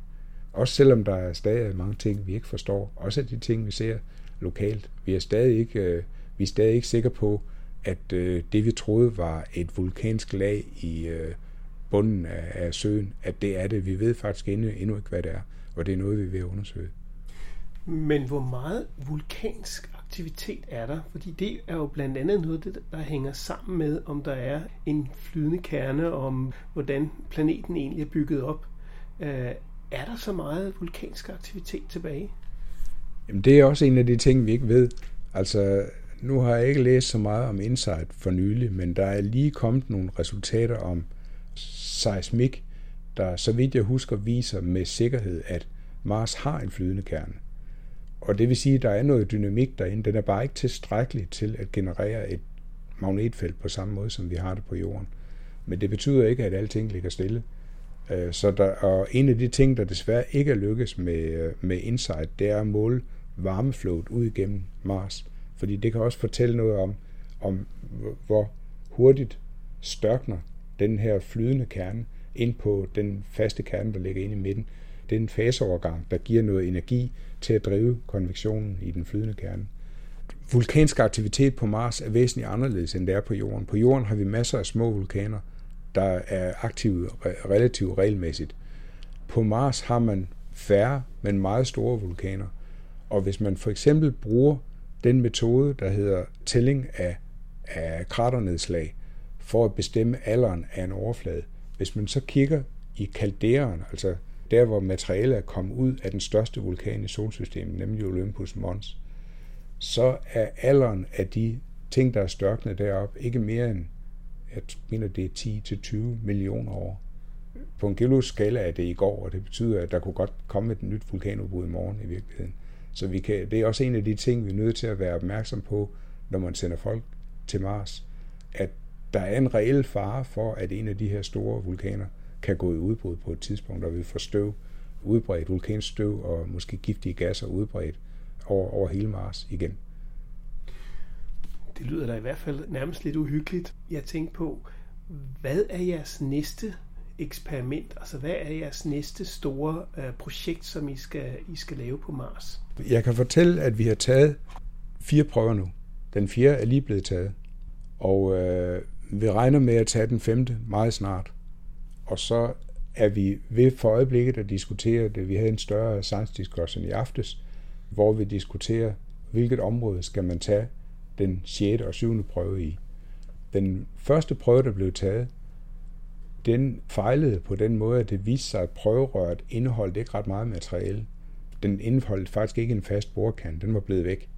Også selvom der er stadig mange ting, vi ikke forstår. Også de ting, vi ser lokalt. Vi er stadig ikke, øh, vi er stadig ikke sikre på, at øh, det vi troede var et vulkansk lag i øh, bunden af, af søen, at det er det. Vi ved faktisk endnu, endnu ikke, hvad det er, og det er noget, vi vil undersøge. Men hvor meget vulkansk aktivitet er der? Fordi det er jo blandt andet noget, der hænger sammen med, om der er en flydende kerne, om hvordan planeten egentlig er bygget op. Øh, er der så meget vulkansk aktivitet tilbage? Jamen, det er også en af de ting, vi ikke ved. Altså, nu har jeg ikke læst så meget om Insight for nylig, men der er lige kommet nogle resultater om seismik, der, så vidt jeg husker, viser med sikkerhed, at Mars har en flydende kerne. Og det vil sige, at der er noget dynamik derinde. Den er bare ikke tilstrækkelig til at generere et magnetfelt på samme måde, som vi har det på Jorden. Men det betyder ikke, at alting ligger stille. Øh, så der, og en af de ting, der desværre ikke er lykkes med, øh, med Insight, det er at måle varmeflowet ud igennem Mars. Fordi det kan også fortælle noget om, om hvor hurtigt størkner den her flydende kerne ind på den faste kerne, der ligger inde i midten. Det er en faseovergang, der giver noget energi til at drive konvektionen i den flydende kerne. Vulkansk aktivitet på Mars er væsentligt anderledes, end det er på Jorden. På Jorden har vi masser af små vulkaner, der er aktive relativt regelmæssigt. På Mars har man færre, men meget store vulkaner. Og hvis man for eksempel bruger den metode, der hedder tælling af, af kraternedslag, for at bestemme alderen af en overflade. Hvis man så kigger i kalderen, altså der hvor materialet er kommet ud af den største vulkan i solsystemet, nemlig Olympus Mons, så er alderen af de ting, der er størknet deroppe, ikke mere end, jeg mener det er 10-20 millioner år. På en geologisk skala er det i går, og det betyder, at der kunne godt komme et nyt vulkanudbrud i morgen i virkeligheden. Så vi kan, det er også en af de ting, vi er nødt til at være opmærksom på, når man sender folk til Mars, at der er en reel fare for, at en af de her store vulkaner kan gå i udbrud på et tidspunkt, og vi får støv udbredt, vulkanstøv og måske giftige gasser udbredt over, over hele Mars igen. Det lyder da i hvert fald nærmest lidt uhyggeligt. Jeg tænkte på, hvad er jeres næste eksperiment? Altså, hvad er jeres næste store øh, projekt, som I skal, I skal lave på Mars? Jeg kan fortælle, at vi har taget fire prøver nu. Den fjerde er lige blevet taget. Og øh, vi regner med at tage den femte meget snart. Og så er vi ved for øjeblikket at diskutere det. Vi havde en større science discussion i aftes, hvor vi diskuterer, hvilket område skal man tage den 6. og 7. prøve i. Den første prøve, der blev taget, den fejlede på den måde, at det viste sig, at prøverøret indeholdt ikke ret meget materiale. Den indeholdt faktisk ikke en fast bordkant, den var blevet væk.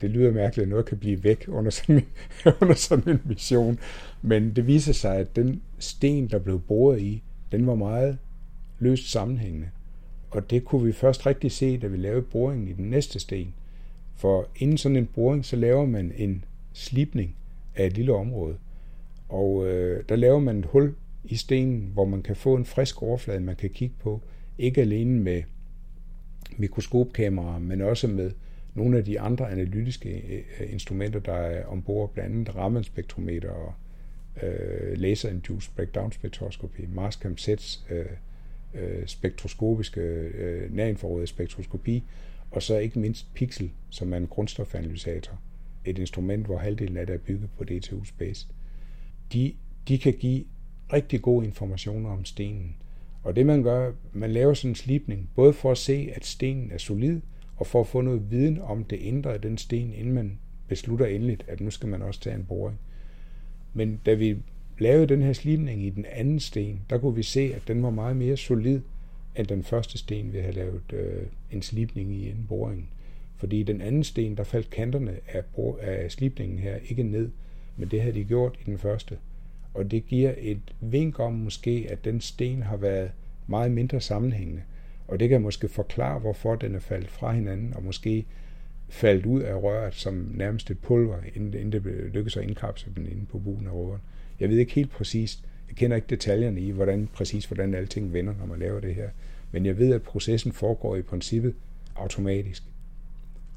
Det lyder mærkeligt, at noget kan blive væk under sådan, en, *laughs* under sådan en mission. Men det viser sig, at den sten, der blev boret i, den var meget løst sammenhængende. Og det kunne vi først rigtig se, da vi lavede boringen i den næste sten. For inden sådan en boring, så laver man en slipning af et lille område. Og øh, der laver man et hul i stenen, hvor man kan få en frisk overflade, man kan kigge på. Ikke alene med mikroskopkameraer, men også med nogle af de andre analytiske øh, instrumenter, der er ombord, blandt andet Raman-spektrometer og øh, laser-induced breakdown spektroskopi, Marscam Sets øh, øh, spektroskopiske øh, nærinforrådet spektroskopi, og så ikke mindst Pixel, som er en grundstofanalysator. Et instrument, hvor halvdelen af det er bygget på DTU Space. De, de kan give rigtig gode informationer om stenen. Og det man gør, man laver sådan en slipning, både for at se, at stenen er solid, og for at få noget viden om det indre af den sten, inden man beslutter endeligt, at nu skal man også tage en boring. Men da vi lavede den her slipning i den anden sten, der kunne vi se, at den var meget mere solid at den første sten, vi have lavet øh, en slipning i en boring. Fordi den anden sten, der faldt kanterne af, af slipningen her ikke ned, men det havde de gjort i den første. Og det giver et vink om måske, at den sten har været meget mindre sammenhængende. Og det kan måske forklare, hvorfor den er faldet fra hinanden, og måske faldt ud af røret som nærmest et pulver, inden det lykkedes at indkapsle den inde på buen af røret. Jeg ved ikke helt præcist, jeg kender ikke detaljerne i, hvordan præcis hvordan alting vender, når man laver det her. Men jeg ved, at processen foregår i princippet automatisk.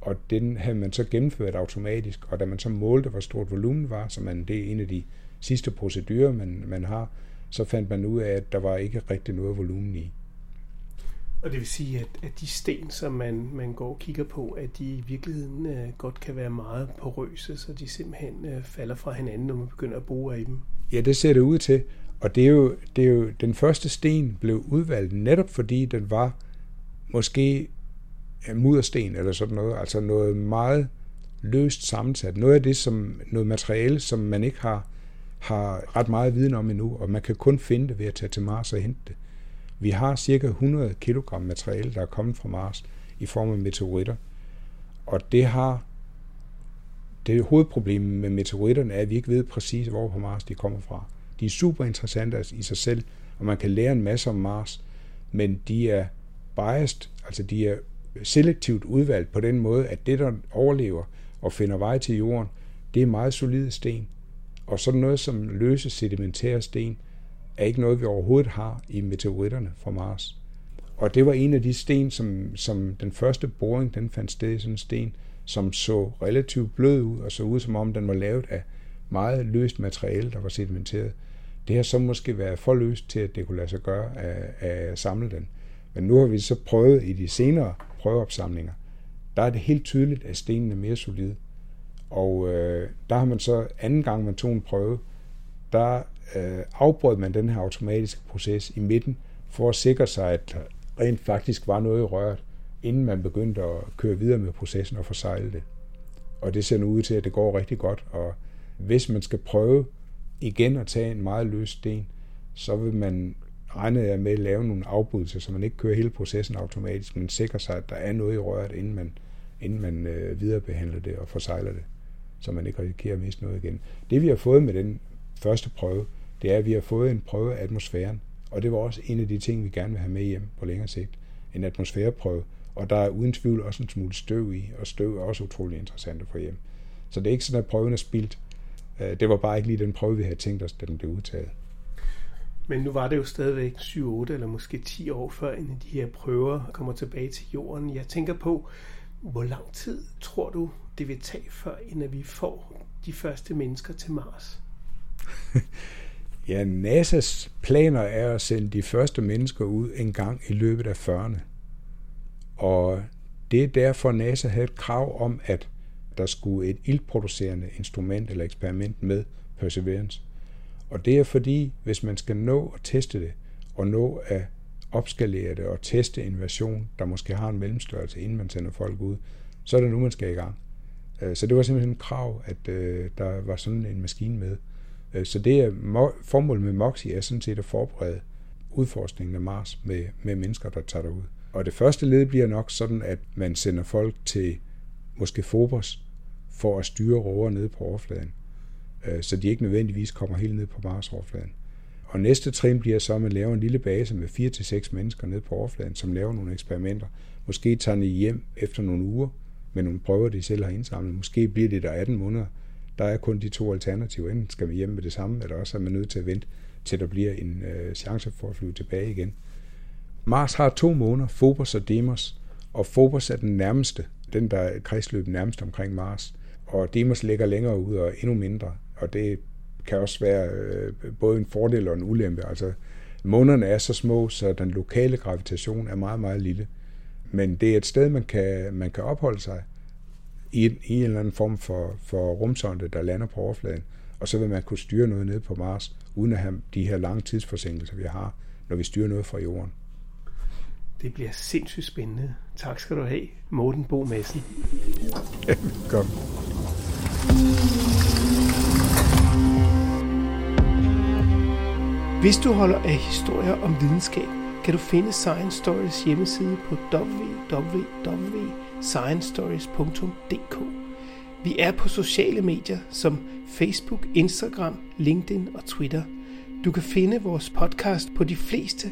Og den havde man så gennemført automatisk, og da man så målte, hvor stort volumen var, så man, det er en af de sidste procedurer, man, man har, så fandt man ud af, at der var ikke rigtig noget volumen i. Og det vil sige, at, at de sten, som man, man går og kigger på, at de i virkeligheden øh, godt kan være meget porøse, så de simpelthen øh, falder fra hinanden, når man begynder at bruge af dem. Ja, det ser det ud til. Og det er, jo, det er jo, den første sten blev udvalgt netop fordi den var måske muddersten eller sådan noget, altså noget meget løst sammensat. Noget af det, som noget materiale, som man ikke har, har ret meget viden om endnu, og man kan kun finde det ved at tage til Mars og hente det. Vi har cirka 100 kg materiale, der er kommet fra Mars i form af meteoritter. Og det har det hovedproblem med meteoritterne er, at vi ikke ved præcis, hvor på Mars de kommer fra. De er super interessante i sig selv, og man kan lære en masse om Mars, men de er biased, altså de er selektivt udvalgt på den måde, at det, der overlever og finder vej til jorden, det er meget solide sten. Og sådan noget som løse sedimentære sten, er ikke noget, vi overhovedet har i meteoritterne fra Mars. Og det var en af de sten, som, som den første boring, den fandt sted i sådan en sten, som så relativt blød ud, og så ud som om den var lavet af meget løst materiale, der var sedimenteret. Det har så måske været for løst til, at det kunne lade sig gøre at, at samle den. Men nu har vi så prøvet i de senere prøveopsamlinger, der er det helt tydeligt, at stenen er mere solid. Og øh, der har man så anden gang, man tog en prøve, der øh, afbrød man den her automatiske proces i midten, for at sikre sig, at der rent faktisk var noget i røret, inden man begyndte at køre videre med processen og forsejle det. Og det ser nu ud til, at det går rigtig godt, og hvis man skal prøve igen at tage en meget løs sten, så vil man regne med at lave nogle afbrydelser, så man ikke kører hele processen automatisk, men sikrer sig, at der er noget i røret, inden man, inden man øh, viderebehandler det og forsejler det, så man ikke risikerer at miste noget igen. Det vi har fået med den første prøve, det er, at vi har fået en prøve af atmosfæren. Og det var også en af de ting, vi gerne vil have med hjem på længere sigt. En atmosfæreprøve. Og der er uden tvivl også en smule støv i, og støv er også utrolig interessant at få hjem. Så det er ikke sådan, at prøven er spildt. Øh, det var bare ikke lige den prøve, vi havde tænkt os, da den blev udtaget. Men nu var det jo stadigvæk 7, 8 eller måske 10 år før, inden de her prøver kommer tilbage til jorden. Jeg tænker på, hvor lang tid tror du, det vil tage, før inden vi får de første mennesker til Mars? *laughs* ja, NASA's planer er at sende de første mennesker ud en gang i løbet af 40'erne. Og det er derfor, NASA havde et krav om, at der skulle et ildproducerende instrument eller eksperiment med Perseverance. Og det er fordi, hvis man skal nå at teste det, og nå at opskalere det og teste en version, der måske har en mellemstørrelse, inden man sender folk ud, så er det nu, man skal i gang. Øh, så det var simpelthen en krav, at øh, der var sådan en maskine med. Øh, så det er, formålet med MOXIE er sådan set at forberede udforskningen af Mars med, med mennesker, der tager derud. Og det første led bliver nok sådan, at man sender folk til måske Phobos for at styre rover ned på overfladen, øh, så de ikke nødvendigvis kommer helt ned på Mars-overfladen. Og næste trin bliver så, at man laver en lille base med 4-6 mennesker ned på overfladen, som laver nogle eksperimenter. Måske tager de hjem efter nogle uger med nogle prøver, de selv har indsamlet. Måske bliver det der 18 måneder. Der er kun de to alternativer. Enten skal man hjem med det samme, eller også er man nødt til at vente, til der bliver en øh, chance for at flyve tilbage igen. Mars har to måneder, Phobos og Deimos, og Phobos er den nærmeste, den der kredsløb nærmest omkring Mars. Og Demos ligger længere ud og endnu mindre, og det kan også være øh, både en fordel og en ulempe. Altså, månerne er så små, så den lokale gravitation er meget, meget lille. Men det er et sted, man kan, man kan opholde sig i, i en eller anden form for, for rumsonde, der lander på overfladen. Og så vil man kunne styre noget ned på Mars, uden at have de her lange tidsforsinkelser, vi har, når vi styrer noget fra jorden. Det bliver sindssygt spændende. Tak skal du have, Morten Bo Madsen. *laughs* Kom. Hvis du holder af historier om videnskab, kan du finde Science Stories hjemmeside på www.sciencestories.dk. Vi er på sociale medier som Facebook, Instagram, LinkedIn og Twitter. Du kan finde vores podcast på de fleste